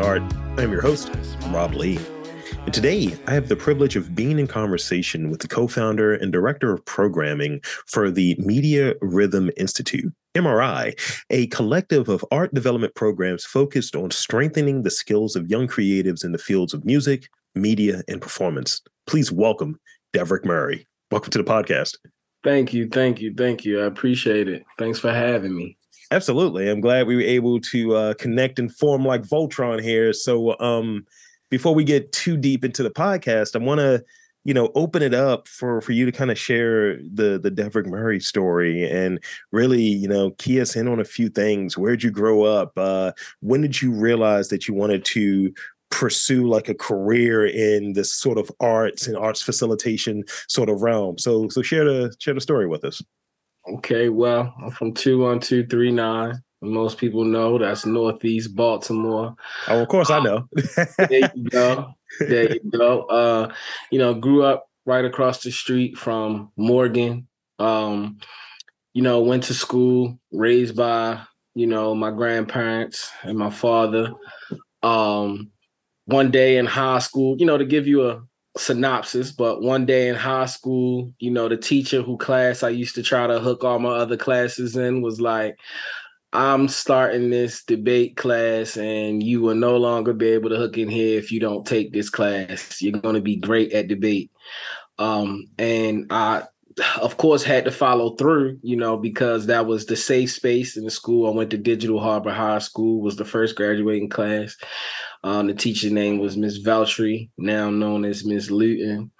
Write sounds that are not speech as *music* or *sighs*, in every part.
I'm your host, Rob Lee. And today, I have the privilege of being in conversation with the co founder and director of programming for the Media Rhythm Institute, MRI, a collective of art development programs focused on strengthening the skills of young creatives in the fields of music, media, and performance. Please welcome Deverick Murray. Welcome to the podcast. Thank you. Thank you. Thank you. I appreciate it. Thanks for having me. Absolutely. I'm glad we were able to uh, connect and form like Voltron here. So, um, before we get too deep into the podcast, I want to, you know, open it up for for you to kind of share the the Deverick Murray story and really, you know, key us in on a few things. Where'd you grow up? Uh, when did you realize that you wanted to pursue like a career in this sort of arts and arts facilitation sort of realm? So, so share the share the story with us. Okay, well, I'm from 21239. Most people know that's Northeast Baltimore. Oh, of course, I know. *laughs* there you go. There you go. Uh, you know, grew up right across the street from Morgan. Um, you know, went to school, raised by, you know, my grandparents and my father. Um, one day in high school, you know, to give you a synopsis, but one day in high school, you know, the teacher who class I used to try to hook all my other classes in was like, I'm starting this debate class, and you will no longer be able to hook in here if you don't take this class. You're going to be great at debate. Um, and I, of course, had to follow through, you know, because that was the safe space in the school. I went to Digital Harbor High School, was the first graduating class. Um, the teacher name was Miss Veltri, now known as Miss Luton.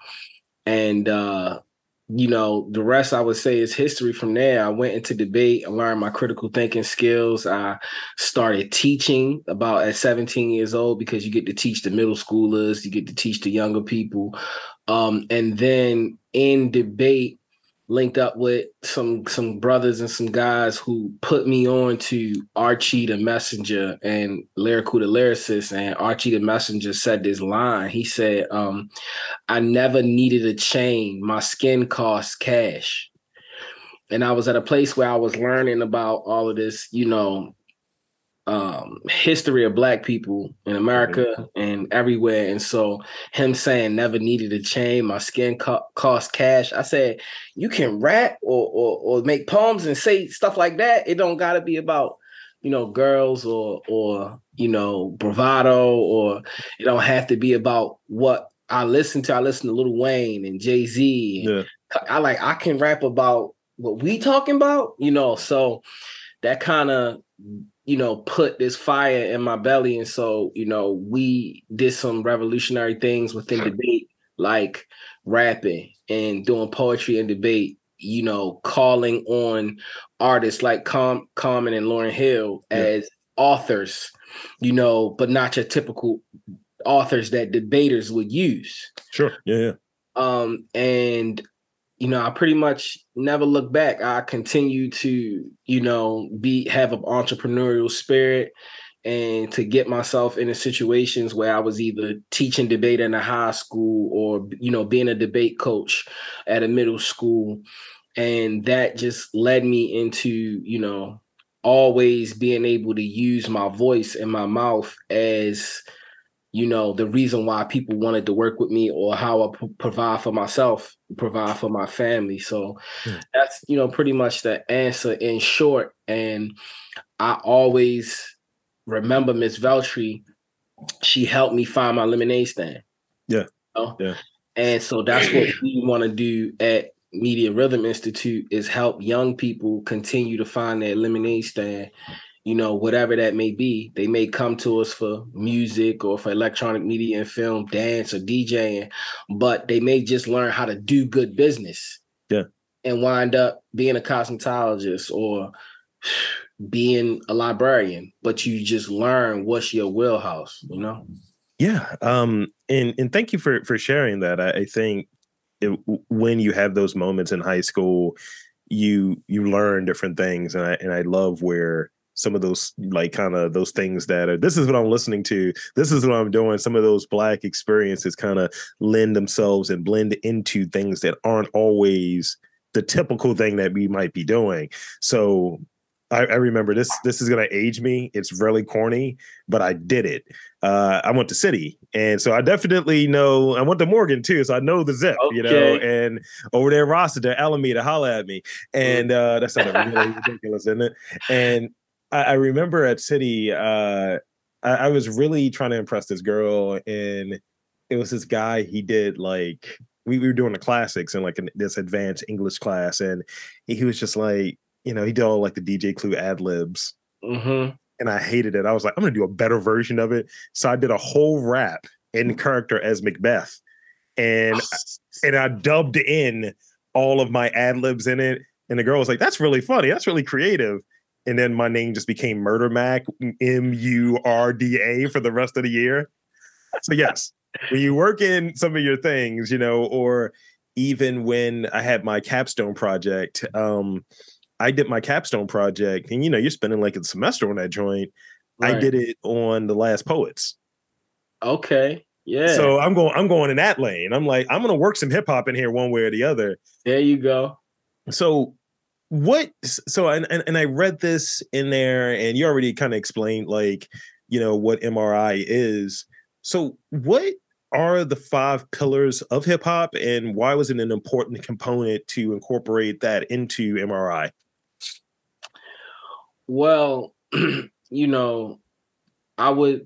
And uh, you know, the rest I would say is history from there. I went into debate, I learned my critical thinking skills. I started teaching about at 17 years old because you get to teach the middle schoolers, you get to teach the younger people. Um, and then in debate, linked up with some some brothers and some guys who put me on to Archie the Messenger and Lyrical the Lyricist. And Archie the Messenger said this line. He said, um, I never needed a chain. My skin costs cash. And I was at a place where I was learning about all of this, you know, um, history of black people in America mm-hmm. and everywhere. And so him saying never needed a chain, my skin co- cost cash. I said, you can rap or, or or make poems and say stuff like that. It don't gotta be about, you know, girls or or you know, bravado, or it don't have to be about what I listen to. I listen to Lil Wayne and Jay-Z. Yeah. I like I can rap about what we talking about, you know. So that kind of you know, put this fire in my belly. And so, you know, we did some revolutionary things within debate, like rapping and doing poetry and debate, you know, calling on artists like Com- Common and Lauryn Hill yeah. as authors, you know, but not your typical authors that debaters would use. Sure. Yeah. yeah. Um, and you know, I pretty much never look back. I continue to, you know, be have an entrepreneurial spirit and to get myself into situations where I was either teaching debate in a high school or, you know, being a debate coach at a middle school. And that just led me into, you know, always being able to use my voice and my mouth as you know the reason why people wanted to work with me or how I p- provide for myself, provide for my family. So hmm. that's you know pretty much the answer in short. And I always remember Miss Veltri. She helped me find my lemonade stand. Yeah. You know? Yeah. And so that's what we want to do at Media Rhythm Institute is help young people continue to find their lemonade stand you know, whatever that may be. They may come to us for music or for electronic media and film, dance or DJing, but they may just learn how to do good business. Yeah. And wind up being a cosmetologist or being a librarian, but you just learn what's your wheelhouse, you know? Yeah. Um, and and thank you for for sharing that. I, I think it, when you have those moments in high school, you you learn different things, and I and I love where some of those like kind of those things that are this is what I'm listening to, this is what I'm doing. Some of those black experiences kind of lend themselves and blend into things that aren't always the typical thing that we might be doing. So I, I, remember this. This is gonna age me. It's really corny, but I did it. Uh, I went to City, and so I definitely know. I went to Morgan too, so I know the zip. Okay. You know, and over there, Rossiter, Alameda, holla at me, and uh, that's not really ridiculous, isn't it? And I, I remember at City, uh, I, I was really trying to impress this girl, and it was this guy. He did like we, we were doing the classics in like an, this advanced English class, and he was just like you know, he did all like the DJ Clue ad libs. Mm-hmm. And I hated it. I was like, I'm gonna do a better version of it. So I did a whole rap in character as Macbeth. And and I dubbed in all of my ad libs in it. And the girl was like, That's really funny. That's really creative. And then my name just became Murder Mac, M U R D A, for the rest of the year. So, yes, when you work in some of your things, you know, or even when I had my capstone project, um, I did my capstone project, and you know, you're spending like a semester on that joint. Right. I did it on the Last Poets. Okay. Yeah. So I'm going. I'm going in that lane. I'm like, I'm going to work some hip hop in here, one way or the other. There you go. So what? So and and, and I read this in there, and you already kind of explained like, you know, what MRI is. So what are the five pillars of hip hop, and why was it an important component to incorporate that into MRI? Well, *clears throat* you know, I would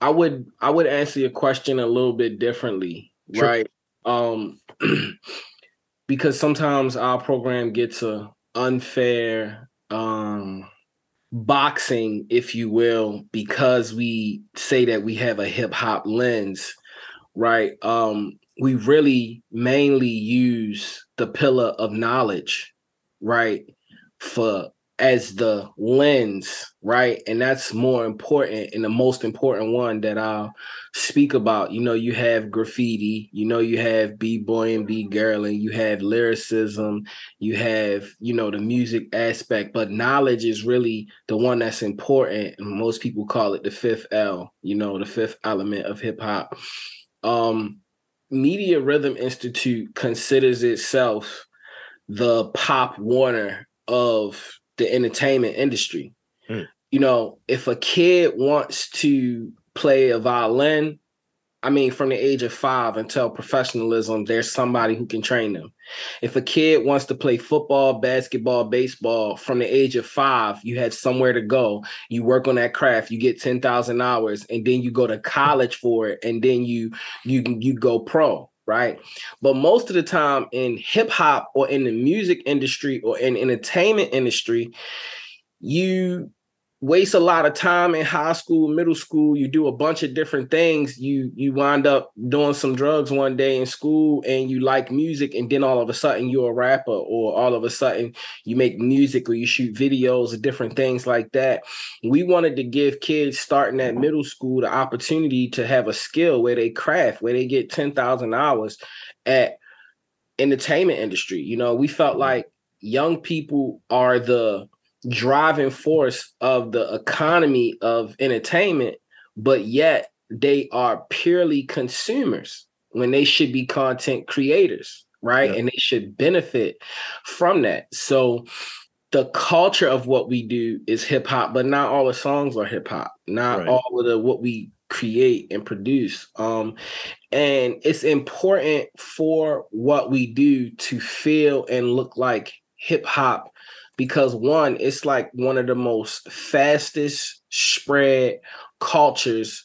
I would I would answer your question a little bit differently, sure. right? Um *clears throat* because sometimes our program gets a unfair um boxing, if you will, because we say that we have a hip hop lens, right? Um we really mainly use the pillar of knowledge, right? For as the lens, right? And that's more important and the most important one that I'll speak about. You know, you have graffiti, you know, you have b-boy and B girl, and you have lyricism, you have, you know, the music aspect, but knowledge is really the one that's important. And most people call it the fifth L, you know, the fifth element of hip hop. Um, Media Rhythm Institute considers itself the pop Warner of the entertainment industry. Mm. You know, if a kid wants to play a violin, I mean, from the age of five until professionalism, there's somebody who can train them. If a kid wants to play football, basketball, baseball, from the age of five, you had somewhere to go. You work on that craft, you get ten thousand hours, and then you go to college for it, and then you you you go pro right? But most of the time in hip hop or in the music industry or in entertainment industry, you waste a lot of time in high school, middle school, you do a bunch of different things. You you wind up doing some drugs one day in school and you like music and then all of a sudden you're a rapper or all of a sudden you make music or you shoot videos or different things like that. We wanted to give kids starting at middle school the opportunity to have a skill where they craft, where they get 10,000 hours at entertainment industry. You know, we felt like young people are the driving force of the economy of entertainment, but yet they are purely consumers when they should be content creators, right? Yeah. And they should benefit from that. So the culture of what we do is hip hop, but not all the songs are hip hop. Not right. all of the what we create and produce. Um, and it's important for what we do to feel and look like hip hop because one, it's like one of the most fastest spread cultures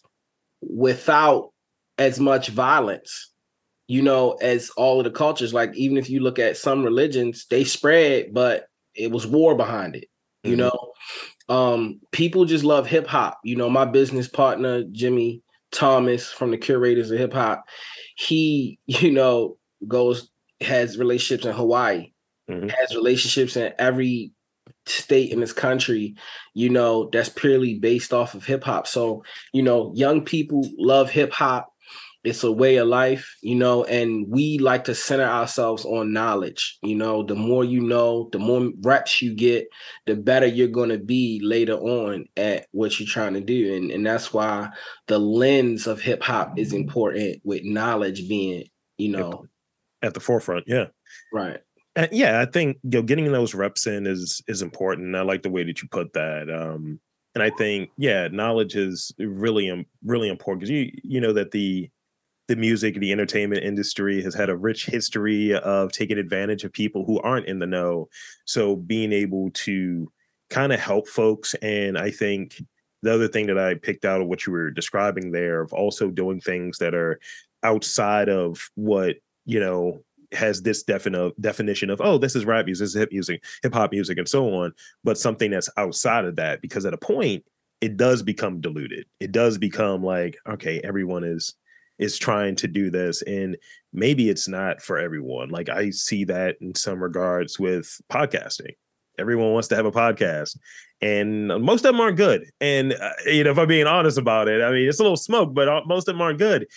without as much violence you know as all of the cultures. Like even if you look at some religions they spread but it was war behind it you mm-hmm. know? Um people just love hip hop you know? My business partner Jimmy Thomas from the curators of hip hop he *laughs* you know goes has relationships in Hawaii mm-hmm. has relationships in every state in this country, you know, that's purely based off of hip hop. So, you know, young people love hip hop. It's a way of life, you know, and we like to center ourselves on knowledge. You know, the more you know, the more reps you get, the better you're going to be later on at what you're trying to do. And, and that's why the lens of hip hop is important with knowledge being, you know, at the forefront. Yeah. Right Uh, yeah, I think you know getting those reps in is is important. I like the way that you put that. Um, and I think yeah, knowledge is really really important because you you know that the the music the entertainment industry has had a rich history of taking advantage of people who aren't in the know. So being able to kind of help folks, and I think the other thing that I picked out of what you were describing there of also doing things that are outside of what you know has this definite definition of oh this is rap music this is hip music hip hop music and so on but something that's outside of that because at a point it does become diluted. It does become like okay everyone is is trying to do this and maybe it's not for everyone. Like i see that in some regards with podcasting. Everyone wants to have a podcast and most of them aren't good. And uh, you know if i'm being honest about it i mean it's a little smoke but most of them aren't good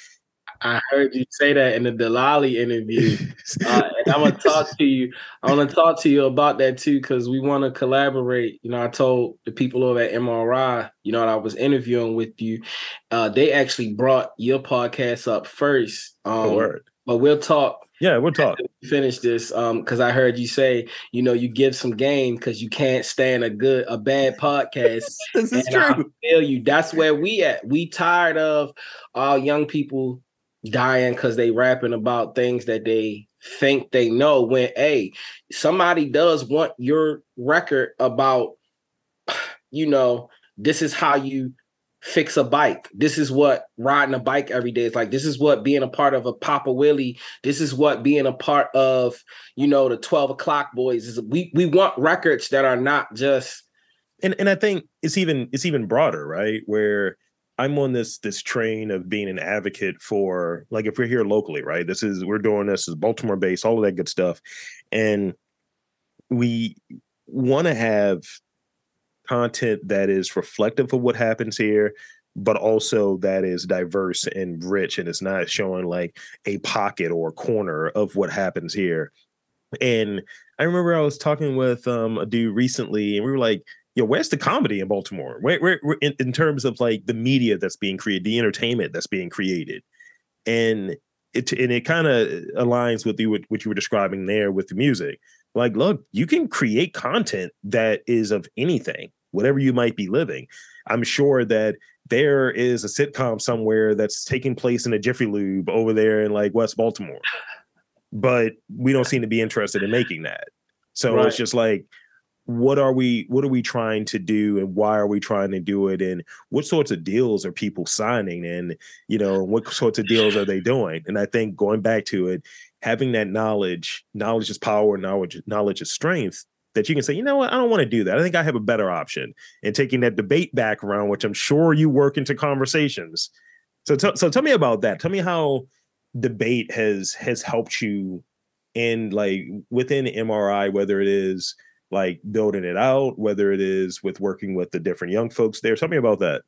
I heard you say that in the Delali interview, *laughs* uh, and I'm gonna talk to you. I want to talk to you about that too because we want to collaborate. You know, I told the people over at MRI, you know, I was interviewing with you. Uh, they actually brought your podcast up first. Um, word. But we'll talk. Yeah, we'll talk. Finish this um because I heard you say, you know, you give some game because you can't stand a good a bad podcast. *laughs* this is and true. I feel you. That's where we at. We tired of all young people dying because they rapping about things that they think they know when hey somebody does want your record about *sighs* you know this is how you fix a bike. This is what riding a bike every day is like. This is what being a part of a papa willie. This is what being a part of you know the 12 o'clock boys is. We we want records that are not just and and i think it's even it's even broader right? Where I'm on this this train of being an advocate for like if we're here locally, right? This is we're doing this is Baltimore based, all of that good stuff. And we want to have content that is reflective of what happens here, but also that is diverse and rich and it's not showing like a pocket or a corner of what happens here. And I remember I was talking with um, a dude recently, and we were like, yo, where's the comedy in Baltimore? Where, where, where in, in, terms of like the media that's being created, the entertainment that's being created, and it and it kind of uh, aligns with you what you were describing there with the music. Like, look, you can create content that is of anything, whatever you might be living. I'm sure that there is a sitcom somewhere that's taking place in a Jiffy Lube over there in like West Baltimore, *sighs* but we don't seem to be interested in making that. So right. it's just like what are we what are we trying to do and why are we trying to do it? And what sorts of deals are people signing? And you know what sorts of deals are they doing? And i think going back to it having that knowledge knowledge is power knowledge knowledge is strength that you can say you know what? I don't want to do that. I think i have a better option. And taking that debate back around which i'm sure you work into conversations. So t- so tell me about that. Tell me how debate has has helped you in like within mri whether it is like building it out, whether it is with working with the different young folks there. Tell me about that.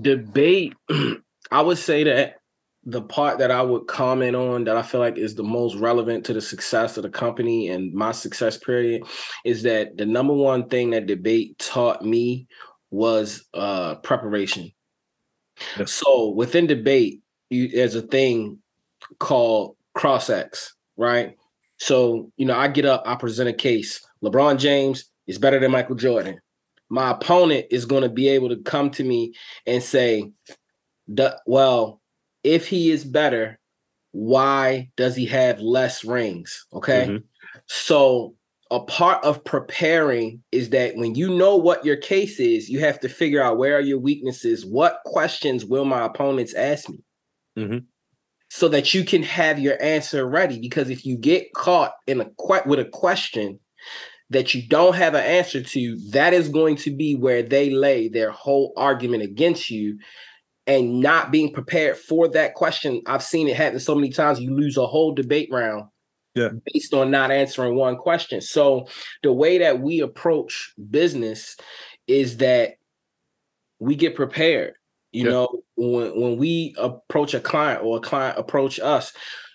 Debate, *clears throat* I would say that the part that I would comment on that I feel like is the most relevant to the success of the company and my success period is that the number one thing that debate taught me was uh preparation. Yes. So within debate, you, there's a thing called cross X, right? So, you know, I get up, I present a case. LeBron James is better than Michael Jordan. My opponent is going to be able to come to me and say, well, if he is better, why does he have less rings? Okay. Mm-hmm. So, a part of preparing is that when you know what your case is, you have to figure out where are your weaknesses. What questions will my opponents ask me? Mm-hmm. So that you can have your answer ready. Because if you get caught in a with a question that you don't have an answer to, that is going to be where they lay their whole argument against you. And not being prepared for that question, I've seen it happen so many times. You lose a whole debate round yeah. based on not answering one question. So the way that we approach business is that we get prepared. You yeah. know, when when we approach a client or a client approach us,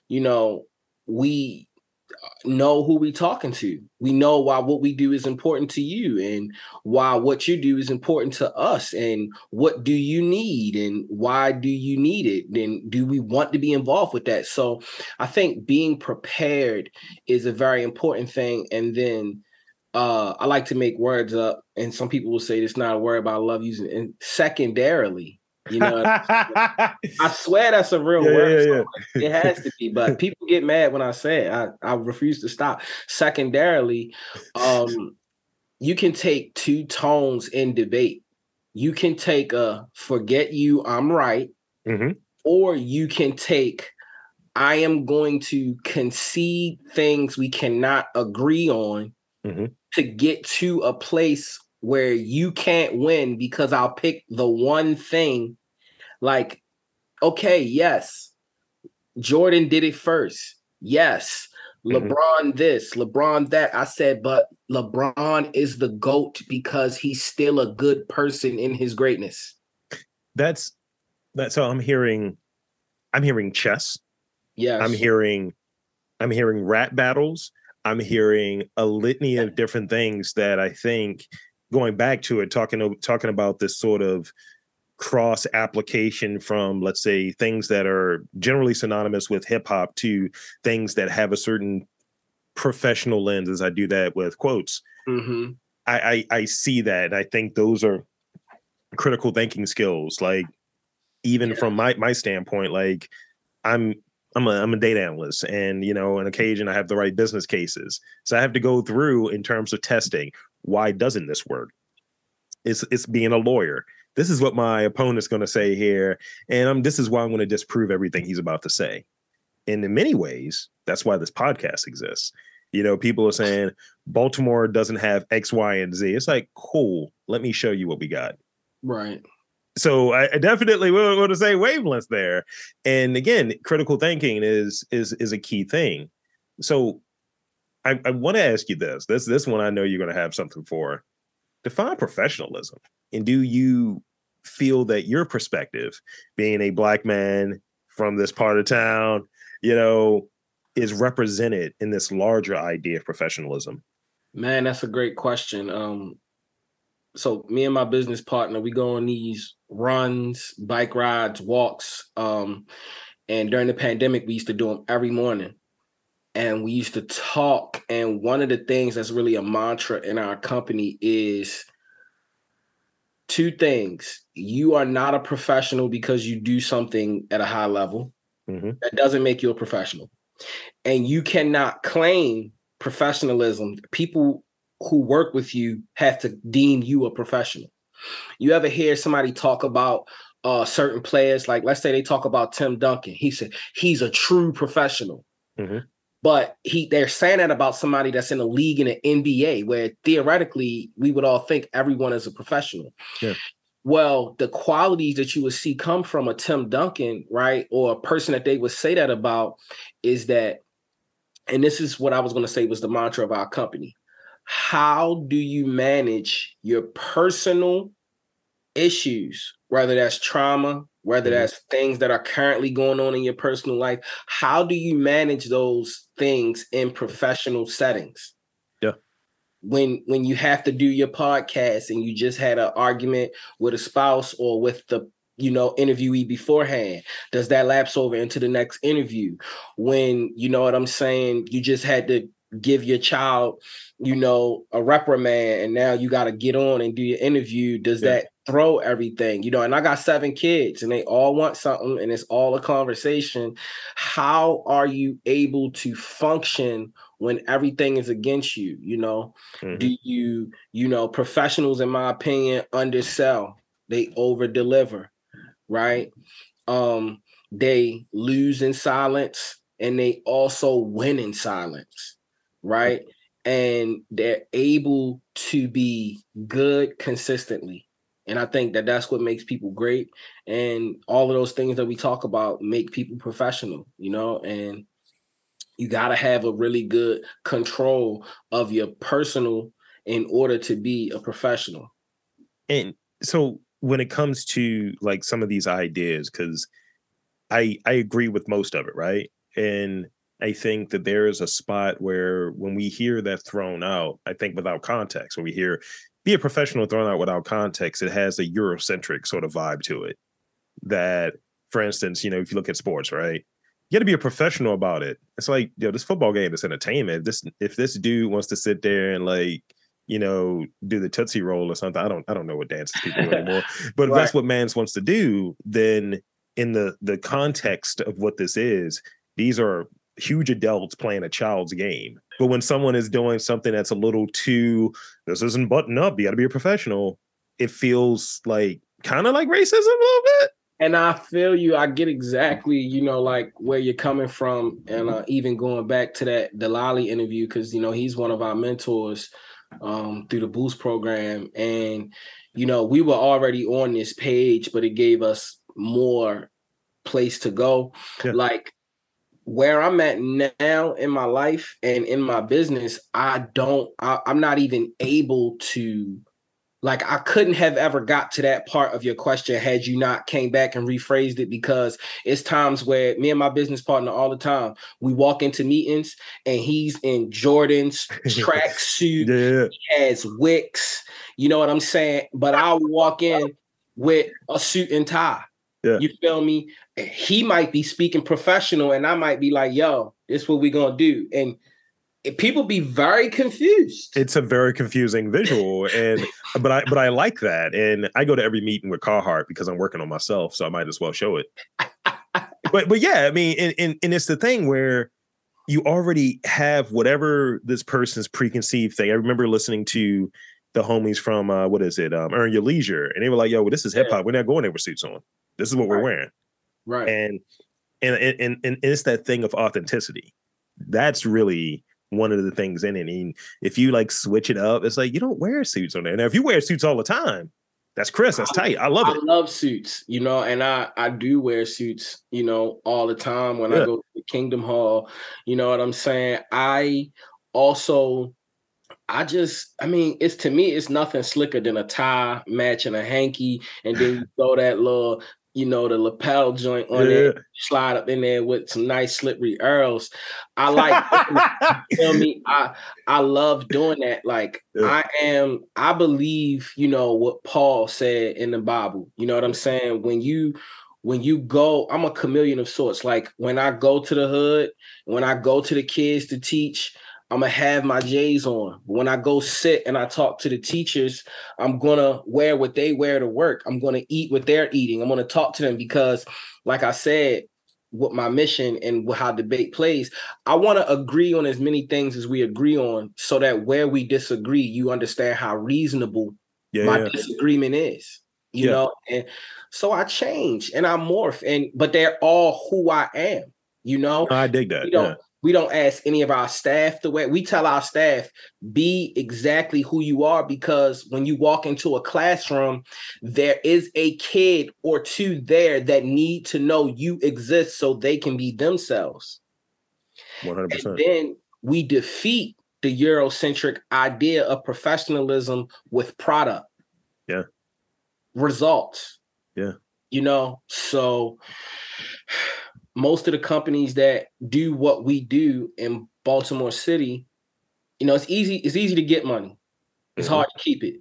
you know, we know who we're talking to. We know why what we do is important to you and why what you do is important to us and what do you need and why do you need it Then do we want to be involved with that. So I think being prepared is a very important thing and then uh I like to make words up and some people will say it's not a word but I love using it. and secondarily you know, I swear that's a real yeah, word. Yeah, yeah. It has to be, but people get mad when I say it. I, I refuse to stop. Secondarily, um, you can take two tones in debate. You can take a forget you, I'm right, mm-hmm. or you can take I am going to concede things we cannot agree on mm-hmm. to get to a place where you can't win because I'll pick the one thing like, okay, yes, Jordan did it first. Yes, mm-hmm. LeBron this, LeBron that. I said, but LeBron is the GOAT because he's still a good person in his greatness. That's that's so I'm hearing I'm hearing chess. Yeah. I'm hearing I'm hearing rap battles. I'm hearing a litany of different things that I think going back to it, talking talking about this sort of cross application from let's say things that are generally synonymous with hip hop to things that have a certain professional lens as I do that with quotes. Mm-hmm. I, I, I see that. And I think those are critical thinking skills. Like even yeah. from my my standpoint, like I'm I'm a I'm a data analyst, and you know, on occasion I have the right business cases, so I have to go through in terms of testing. Why doesn't this work? It's it's being a lawyer this is what my opponent's going to say here, and I'm this is why I'm going to disprove everything he's about to say. And in many ways, that's why this podcast exists. You know, people are saying Baltimore doesn't have X, Y, and Z. It's like, cool. Let me show you what we got. Right. So I, I definitely will want to say wavelengths there. And again, critical thinking is is is a key thing. So I, I want to ask you this. This this one I know you're going to have something for. Define professionalism. And do you feel that your perspective, being a black man from this part of town, you know, is represented in this larger idea of professionalism? Man, that's a great question. Um, so me and my business partner, we go on these runs, bike rides, walks. Um, and during the pandemic, we used to do them every morning. And we used to talk. And one of the things that's really a mantra in our company is two things. You are not a professional because you do something at a high level. Mm-hmm. That doesn't make you a professional. And you cannot claim professionalism. People who work with you have to deem you a professional. You ever hear somebody talk about uh, certain players, like let's say they talk about Tim Duncan. He said he's a true professional. Mm-hmm. But he they're saying that about somebody that's in a league in an NBA where theoretically we would all think everyone is a professional. Yeah. Well, the qualities that you would see come from a Tim Duncan, right, or a person that they would say that about is that, and this is what I was going to say was the mantra of our company. How do you manage your personal issues, whether that's trauma, whether mm-hmm. that's things that are currently going on in your personal life how do you manage those things in professional settings yeah when when you have to do your podcast and you just had an argument with a spouse or with the you know interviewee beforehand does that lapse over into the next interview when you know what i'm saying you just had to give your child you know a reprimand and now you got to get on and do your interview does yeah. that throw everything, you know, and I got seven kids and they all want something and it's all a conversation. How are you able to function when everything is against you? You know, mm-hmm. do you, you know, professionals, in my opinion, undersell, they over deliver, right? Um, they lose in silence and they also win in silence, right? And they're able to be good consistently and I think that that's what makes people great. And all of those things that we talk about make people professional, you know, and you got to have a really good control of your personal in order to be a professional. And so when it comes to like some of these ideas, because I I agree with most of it, right? And I think that there is a spot where when we hear that thrown out, I think without context, when we hear be a professional thrown out without context, it has a Eurocentric sort of vibe to it. That, for instance, you know, if you look at sports, right? You got to be a professional about it. It's like, yo, this football game is entertainment. This if this dude wants to sit there and like, you know, do the Tootsie Roll or something. I don't I don't know what dances people do anymore. *laughs* But right. if that's what Mans wants to do, then in the the context of what this is, these are huge adults playing a child's game. But when someone is doing something that's a little too, this isn't button up, you got to be a professional, it feels like kind of like racism a little bit. And I feel you. I get exactly, you know, like where you're coming from, and uh, even going back to that Delali interview because you know he's one of our mentors um, through the Boost program, and you know we were already on this page, but it gave us more place to go. Yeah. Like where I'm at now in my life and in my business, I don't, I, I'm not even able to, like, I couldn't have ever got to that part of your question had you not came back and rephrased it because it's times where me and my business partner all the time, we walk into meetings and he's in Jordan's tracksuit, *laughs* yeah. he has wicks, you know what I'm saying? But I'll walk in with a suit and tie. Yeah. You feel me? He might be speaking professional, and I might be like, "Yo, this is what we gonna do," and people be very confused. It's a very confusing visual, *laughs* and but I but I like that, and I go to every meeting with Carhartt because I'm working on myself, so I might as well show it. *laughs* but but yeah, I mean, and, and and it's the thing where you already have whatever this person's preconceived thing. I remember listening to the homies from uh, what is it, um, Earn Your Leisure, and they were like, "Yo, well, this is hip hop. We're not going there with suits on." This is what we're wearing. Right. And, and and and it's that thing of authenticity. That's really one of the things in it. And if you like switch it up, it's like you don't wear suits on there. Now, if you wear suits all the time, that's Chris. That's tight. I love it. I love suits, you know, and I I do wear suits, you know, all the time when yeah. I go to Kingdom Hall. You know what I'm saying? I also I just, I mean, it's to me, it's nothing slicker than a tie matching a hanky, and then you throw that little you know, the lapel joint on yeah. it, slide up in there with some nice slippery earls. I like feel me? *laughs* I I love doing that. Like yeah. I am, I believe, you know, what Paul said in the Bible. You know what I'm saying? When you when you go, I'm a chameleon of sorts. Like when I go to the hood, when I go to the kids to teach, I'm gonna have my J's on. When I go sit and I talk to the teachers, I'm gonna wear what they wear to work. I'm gonna eat what they're eating. I'm gonna talk to them because, like I said, what my mission and how debate plays, I want to agree on as many things as we agree on, so that where we disagree, you understand how reasonable yeah, my yeah. disagreement is. You yeah. know, and so I change and I morph, and but they're all who I am. You know, I dig that. You know, we don't ask any of our staff the way we tell our staff be exactly who you are because when you walk into a classroom there is a kid or two there that need to know you exist so they can be themselves. 100% and then we defeat the eurocentric idea of professionalism with product. Yeah. Results. Yeah. You know so most of the companies that do what we do in Baltimore City, you know, it's easy, it's easy to get money. It's mm-hmm. hard to keep it.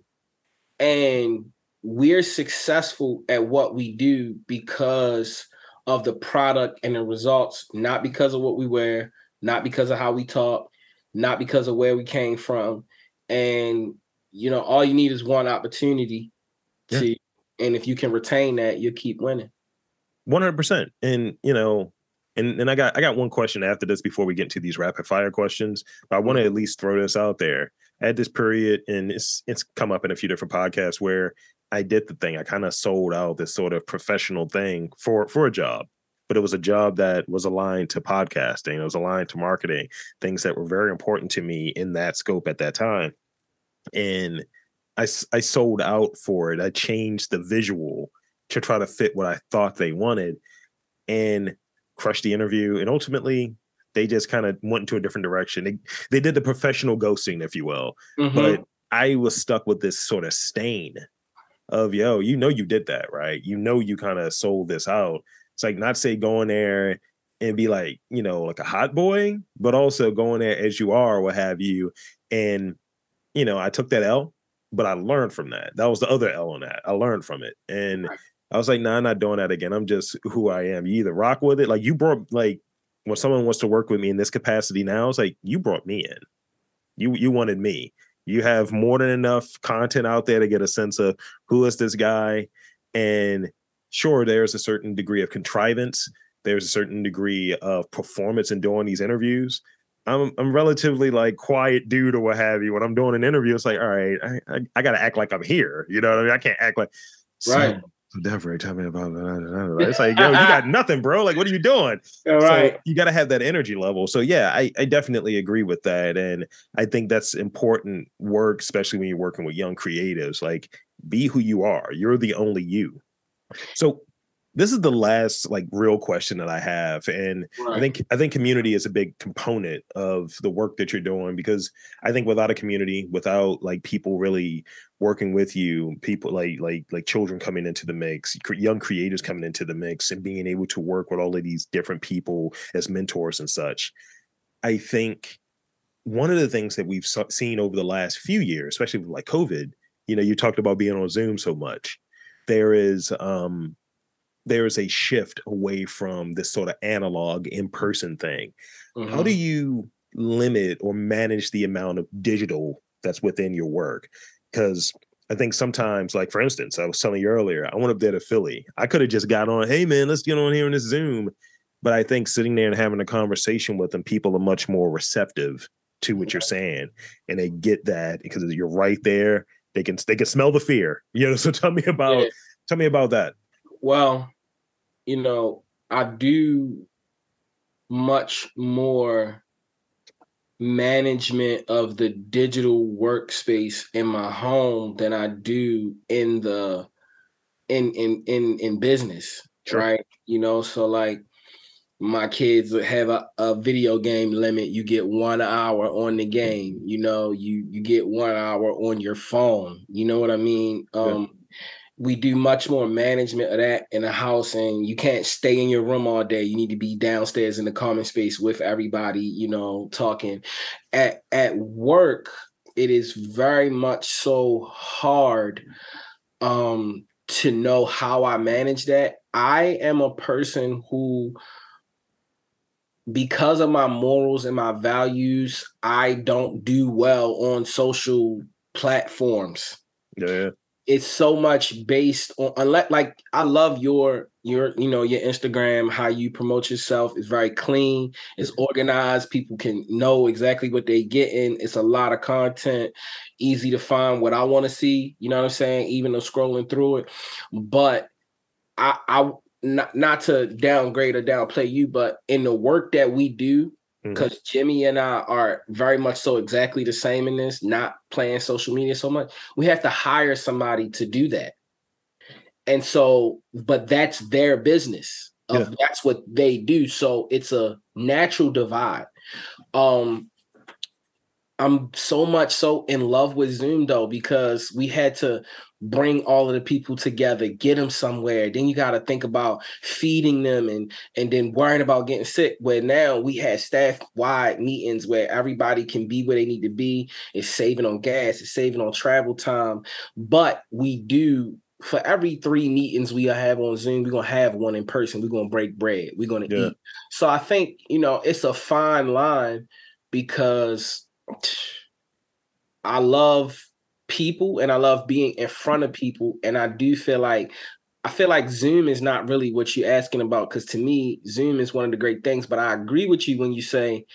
And we're successful at what we do because of the product and the results, not because of what we wear, not because of how we talk, not because of where we came from. And you know, all you need is one opportunity yeah. to and if you can retain that, you'll keep winning. One hundred percent. And you know, and and I got I got one question after this before we get into these rapid fire questions. But I want to mm-hmm. at least throw this out there. At this period, and it's it's come up in a few different podcasts where I did the thing. I kind of sold out this sort of professional thing for for a job, but it was a job that was aligned to podcasting. It was aligned to marketing, things that were very important to me in that scope at that time. And I I sold out for it. I changed the visual to try to fit what I thought they wanted. And crush the interview. And ultimately, they just kind of went into a different direction. They, they did the professional ghosting, if you will. Mm-hmm. But I was stuck with this sort of stain of, yo, you know, you did that, right? You know, you kind of sold this out. It's like not say going there and be like, you know, like a hot boy, but also going there as you are, what have you. And, you know, I took that L, but I learned from that. That was the other L on that. I learned from it. And I was like, nah, I'm not doing that again. I'm just who I am. You either rock with it. Like you brought like when someone wants to work with me in this capacity now, it's like you brought me in. You you wanted me. You have more than enough content out there to get a sense of who is this guy. And sure, there's a certain degree of contrivance. There's a certain degree of performance in doing these interviews. I'm I'm relatively like quiet dude or what have you. When I'm doing an interview, it's like, all right, I I, I gotta act like I'm here. You know what I mean? I can't act like right. So, Definitely tell me about that. It's like, yo, you got nothing, bro. Like, what are you doing? All right. So you got to have that energy level. So yeah, I, I definitely agree with that. And I think that's important work, especially when you're working with young creatives. Like, be who you are. You're the only you. So this is the last like real question that I have, and right. I think I think community is a big component of the work that you're doing because I think without a community, without like people really working with you, people like like like children coming into the mix, young creators coming into the mix, and being able to work with all of these different people as mentors and such, I think one of the things that we've seen over the last few years, especially with like COVID, you know, you talked about being on Zoom so much. There is um there is a shift away from this sort of analog in-person thing. Mm-hmm. How do mm-hmm. you limit or manage the amount of digital that's within your work? Because I think sometimes, like for instance, I was telling you earlier, I went up there to Philly. I could have just got on, hey man, let's get on here in this Zoom. But I think sitting there and having a conversation with them, people are much more receptive to what you're saying, and they get that because you're right there. They can they can smell the fear. You know, *laughs* so tell me about yeah. tell me about that. Well, you know, I do much more management of the digital workspace in my home than I do in the in in in in business, sure. right? You know, so like my kids have a, a video game limit. You get one hour on the game. You know, you you get one hour on your phone. You know what I mean? Um, we do much more management of that in the house and you can't stay in your room all day. You need to be downstairs in the common space with everybody you know talking. At at work it is very much so hard um to know how i manage that. I am a person who because of my morals and my values i don't do well on social platforms. Yeah it's so much based on unless like I love your your you know your Instagram how you promote yourself. Is very clean. It's organized. People can know exactly what they get in it's a lot of content. Easy to find what I want to see you know what I'm saying even though scrolling through it. But I I not not to downgrade or downplay you but in the work that we do because mm-hmm. Jimmy and I are very much so exactly the same in this, not playing social media so much. We have to hire somebody to do that. And so, but that's their business. Of, yeah. That's what they do. So it's a natural divide. Um, I'm so much so in love with Zoom though, because we had to bring all of the people together, get them somewhere. Then you got to think about feeding them and and then worrying about getting sick. Where now we have staff wide meetings where everybody can be where they need to be. It's saving on gas, it's saving on travel time. But we do for every three meetings we have on Zoom, we're gonna have one in person. We're gonna break bread. We're gonna yeah. eat. So I think you know it's a fine line because I love people and I love being in front of people. And I do feel like I feel like Zoom is not really what you're asking about because to me, Zoom is one of the great things. But I agree with you when you say,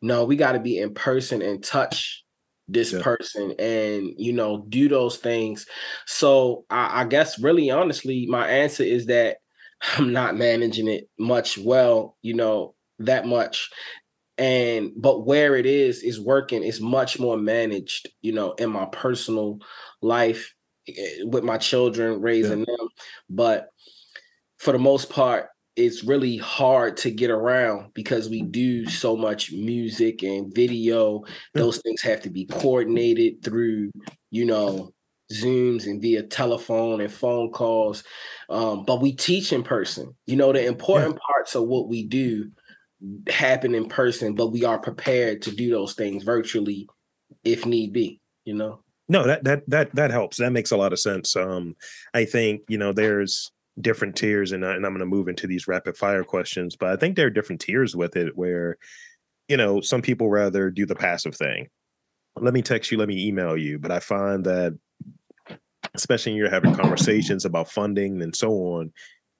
no, we got to be in person and touch this yeah. person and you know do those things. So I, I guess really honestly, my answer is that *laughs* I'm not managing it much well, you know, that much and but where it is is working is much more managed you know in my personal life eh, with my children raising yeah. them. But for the most part it's really hard to get around because we do so much music and video. Those things have to be coordinated through you know zooms and via telephone and phone calls. Um, but we teach in person. You know the important yeah. parts of what we do happen in person, but we are prepared to do those things virtually if need be, you know? No, that that that that helps. That makes a lot of sense. Um, I think you know there's different tiers, and, I, and I'm going to move into these rapid fire questions, but I think there are different tiers with it where, you know, some people rather do the passive thing. Let me text you, let me email you, but I find that, especially when you're having conversations about funding and so on,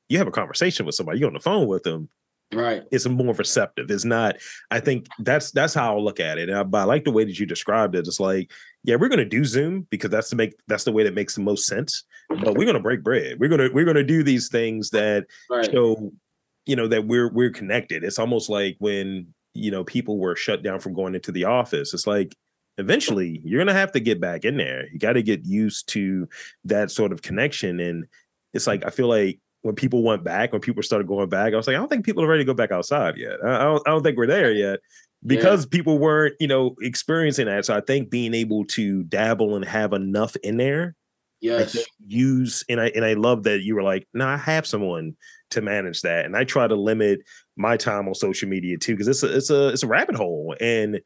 you have a conversation with somebody, you're on the phone with them, right. It's more receptive. It's not i think that's that's how i look at it. And I, but I like the way that you described it. It's like yeah we're going to do zoom because that's the make that's the way that makes the most sense. But we're going to break bread. We're going to we're going to do these things that right. show you know that we're we're connected. It's almost like when you know people were shut down from going into the office. It's like eventually you're going to have to get back in there. You got to get used to that sort of connection. And it's like i feel like when people went back, when people started going back, I was like, I don't think people are ready to go back outside yet. I don't, I don't think we're there yet because yeah. people weren't, you know, experiencing that. So I think being able to dabble and have enough in there, yes, use and I and I love that you were like, no, nah, I have someone to manage that, and I try to limit my time on social media too because it's a it's a it's a rabbit hole, and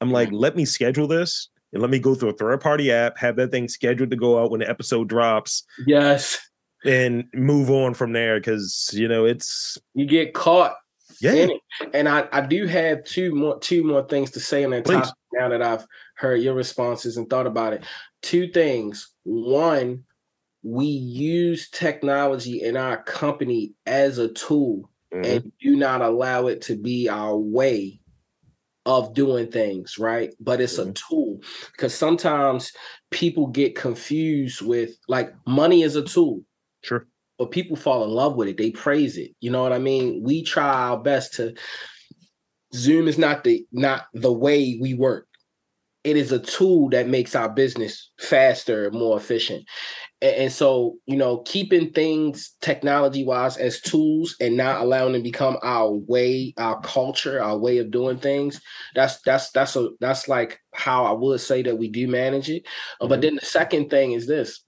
I'm yeah. like, let me schedule this and let me go through a third party app, have that thing scheduled to go out when the episode drops. Yes and move on from there because you know it's you get caught yeah and i i do have two more two more things to say on that topic now that i've heard your responses and thought about it two things one we use technology in our company as a tool mm-hmm. and do not allow it to be our way of doing things, right? But it's mm-hmm. a tool because sometimes people get confused with like money is a tool. Sure. But people fall in love with it. They praise it. You know what I mean? We try our best to Zoom is not the not the way we work. It is a tool that makes our business faster, more efficient. And, and so, you know, keeping things technology wise as tools and not allowing them to become our way, our culture, our way of doing things. That's that's that's a that's like how I would say that we do manage it. Mm-hmm. But then the second thing is this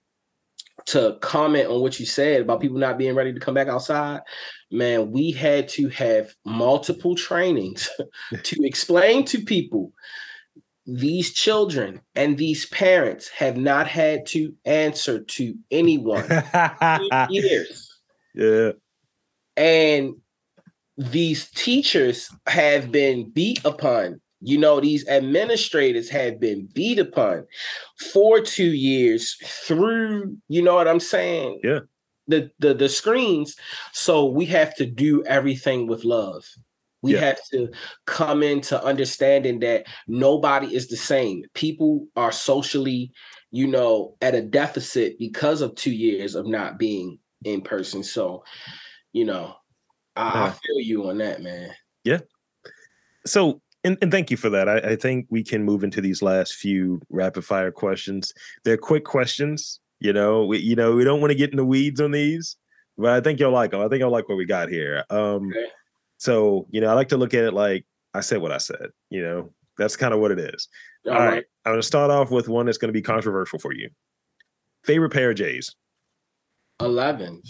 to comment on what you said about people not being ready to come back outside, man, we had to have multiple trainings *laughs* to explain to people these children and these parents have not had to answer to anyone *laughs* years. Yeah. And these teachers have been beat upon you know, these administrators have been beat upon for two years through, you know what I'm saying? Yeah. The the the screens. So we have to do everything with love. We yeah. have to come into understanding that nobody is the same. People are socially, you know, at a deficit because of two years of not being in person. So, you know, I, I feel you on that, man. Yeah. So and, and thank you for that. I, I, think we can move into these last few rapid fire questions. They're quick questions. You know, we, you know, we don't want to get in the weeds on these, but I think you'll like them. I think you'll like what we got here. Um, okay. So, you know, I like to look at it like I said what I said. You know, that's kind of what it is. All, All right. right. I'm going to start off with one that's going to be controversial for you. Favorite pair of J's? 11s.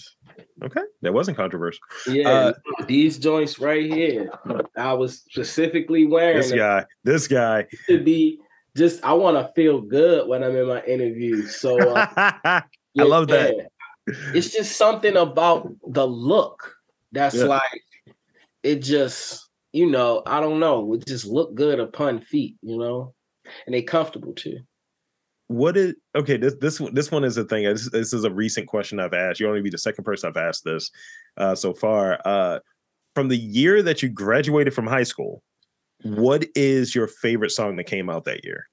Okay, that wasn't controversial. Yeah, uh, these joints right here, I was specifically wearing. This guy, this guy to be just. I want to feel good when I'm in my interview. So *laughs* uh, I love that. It's just something about the look that's yeah. like it just you know I don't know it just look good upon feet you know and they comfortable too what is okay this this this one is a thing this, this, is a recent question i've asked you only be the second person i've asked this uh, so far uh, from the year that you graduated from high school what is your favorite song that came out that year?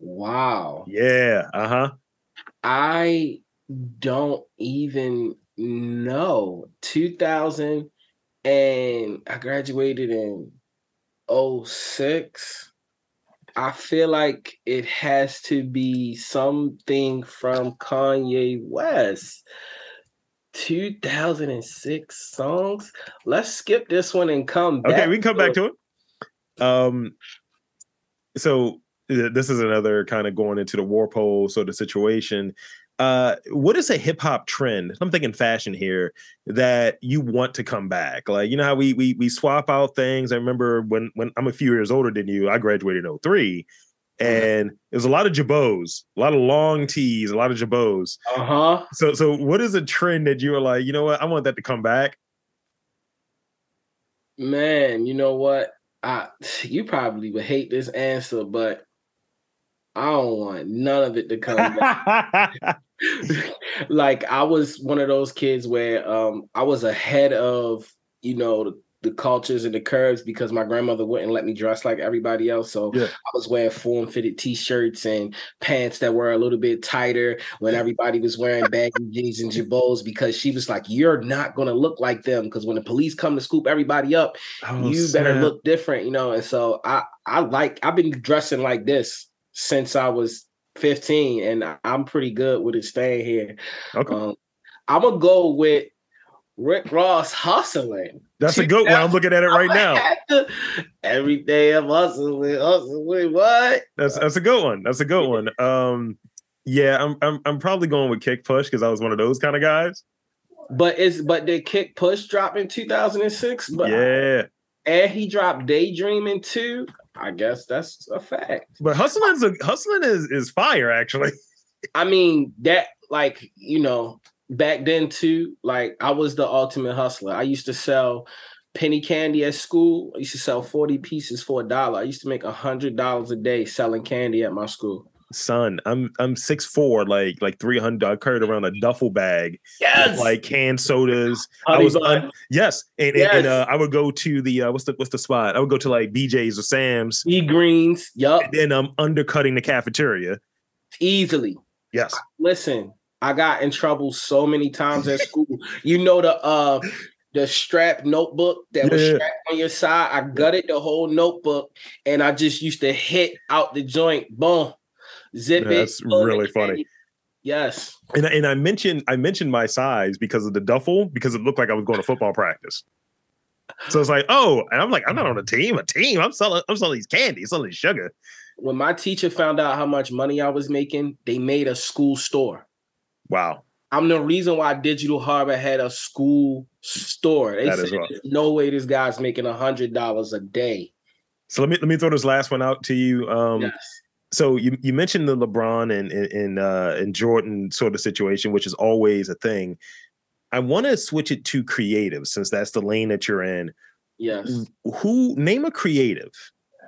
Wow. Yeah uh-huh. I don't even know. 2000 and i graduated in 06 I feel like it has to be something from Kanye West. 2006 songs. Let's skip this one and come back. Okay, we can come back to it. Um, so this is another kind of going into the Warpole sort of situation. Uh, what is a hip hop trend? I'm thinking fashion here that you want to come back. Like, you know how we we we swap out things. I remember when when I'm a few years older than you, I graduated in 03 and it was a lot of Girbauds, a lot of long tees, a lot of Girbauds. Uh-huh. So so what is a trend that you were like, you know what, I want that to come back? Man, you know what? I *sighs* you probably would hate this answer, but I don't want none of it to come back. *laughs* *laughs* like I was one of those kids where um I was ahead of, you know, the, the cultures and the curves because my grandmother wouldn't let me dress like everybody else. So Yeah. I was wearing form fitted t-shirts and pants that were a little bit tighter when everybody was wearing baggy jeans and Girbauds because she was like, You're not gonna look like them because when the police come to scoop everybody up, Oh, you better look different, you know. And so I I like I've been dressing like this since I was 15, and I'm pretty good with it staying here. Okay. Um, I'm gonna go with Rick Ross hustling. That's a *laughs* good one. I'm looking at it right now. to- every day I'm hustling, hustling. What? That's that's a good one. That's a good one. Um, yeah, I'm I'm I'm probably going with kick push because I was one of those kind of guys. But it's but did Kick Push drop in 2006? But yeah, and he dropped Daydreaming too. I guess that's a fact. but hustling's a, hustling is is fire actually. *laughs* I mean, that like, you know, back then too, like I was the ultimate hustler. I used to sell penny candy at school. I used to sell 40 pieces for a dollar. I used to make a hundred dollars a day selling candy at my school. Son, I'm I'm six four, like like three hundred. I carried around a duffel bag, with, like canned sodas. I was un- yes, and, and, and, uh, I would go to the uh, what's the what's the spot? I would go to like BJ's or Sam's, E greens. Yup. and then I'm undercutting the cafeteria. Easily. Yes, Listen, I got in trouble so many times at school. you know the uh the strap notebook that was strapped on your side. I gutted the whole notebook and I just used to hit out the joint. Boom. Zip it. That's it, really funny. Yes. and I- and I mentioned I mentioned my size because of the duffel because it looked like I was going to football practice. So it's like, oh, and I'm like, I'm not on a team. A team. I'm selling. I'm selling these candies, selling sugar. When my teacher found out how much money I was making, they made a school store. Wow. I'm the reason why Digital Harbor had a school store. They That said, is right. "There's no way this guy's making a hundred dollars a day. So let me let me throw this last one out to you. Um, yes. So you you mentioned the LeBron and and uh, and Jordan sort of situation, which is always a thing. I want to switch it to creative since that's the lane that you're in. Yes. Who name a creative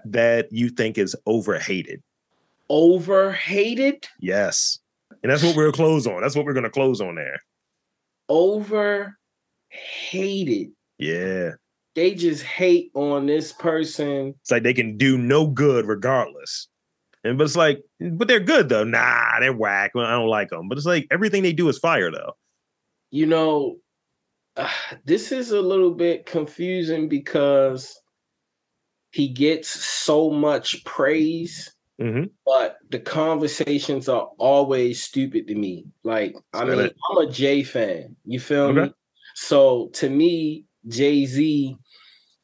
that you think is overhated? Overhated? Yes, and that's what we're gonna close on. That's what we're going to close on there. Overhated. Yeah, They just hate on this person. it's like they can do no good regardless. And but it's like, but they're good though. Nah, they're whack. I don't like them. But it's like everything they do is fire though. You know, uh, this is a little bit confusing because he gets so much praise hmm but the conversations are always stupid to me. Like, I mean, it. I'm a Jay fan. You feel me? So to me, Jay Z,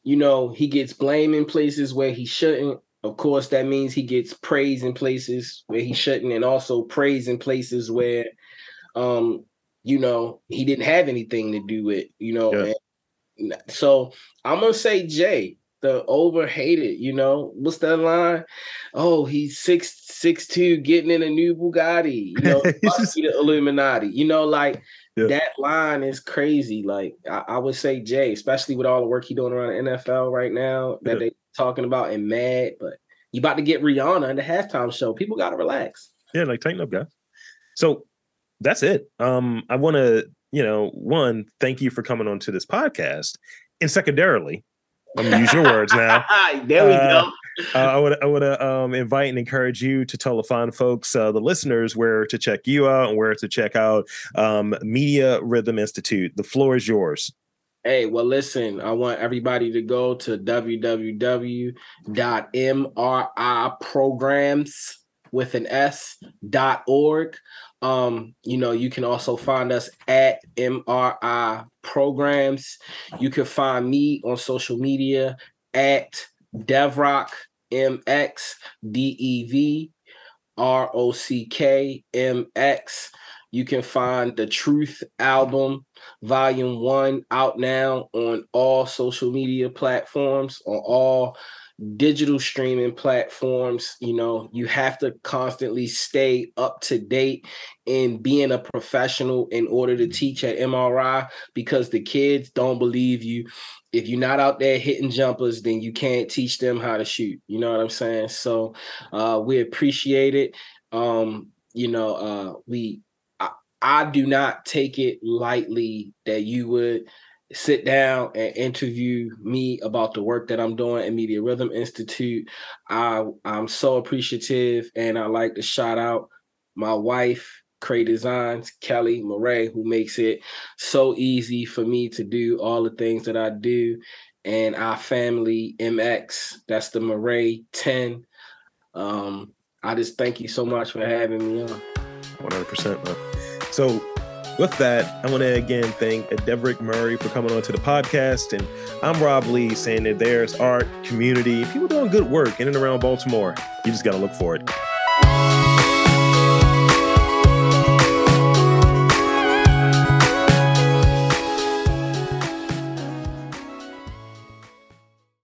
you know, he gets blame in places where he shouldn't. Of course, that means he gets praise in places where he shouldn't, and also praise in places where, um, you know, he didn't have anything to do with. You know, Yeah. and so I'm gonna say Jay, the overhated. You know, what's that line? Oh, he's six six two, getting in a new Bugatti. You know, *laughs* It's must just- the Illuminati. You know, like Yeah. that line is crazy. Like I, I would say Jay, especially with all the work he doing around the NFL right now that Yeah. they talking about and mad. But you about to get Rihanna in the halftime show. People gotta relax. Yeah, like tighten up, guys. So that's it. Um, I want to, you know, one, thank you for coming on to this podcast, and secondarily, I'm gonna use your *laughs* words now. there we Uh, go. Uh, I would I would uh, um, invite and encourage you to tell the fine folks, uh, the listeners, where to check you out and where to check out um, Media Rhythm Institute. The floor is yours. Hey, well, listen, I want everybody to go to www.mriprograms with an. Um, you know, you can also find us at MRI Programs. You can find me on social media at Devrock MX D E V R O C K M X. You can find the Truth album, volume one, out now on all social media platforms, on all digital streaming platforms. You know you have to constantly stay up to date in being a professional in order to teach at mri because the kids don't believe you. If you're not out there hitting jumpers then you can't teach them how to shoot. You know what i'm saying? So uh, we appreciate it. Um, you know uh, we I, do not take it lightly that you would sit down and interview me about the work that I'm doing at Media Rhythm Institute. I I'm so appreciative and I like to shout out my wife, Cray Designs, Kelly Murray, who makes it so easy for me to do all the things that I do. And our family, MX, that's the Murray 10. Um, I just thank you so much for having me on. 100%. Man. With that, I want to again thank Deverick Murray for coming on to the podcast. And I'm Rob Lee saying that there's art, community, people doing good work in and around Baltimore. You just got to look for it.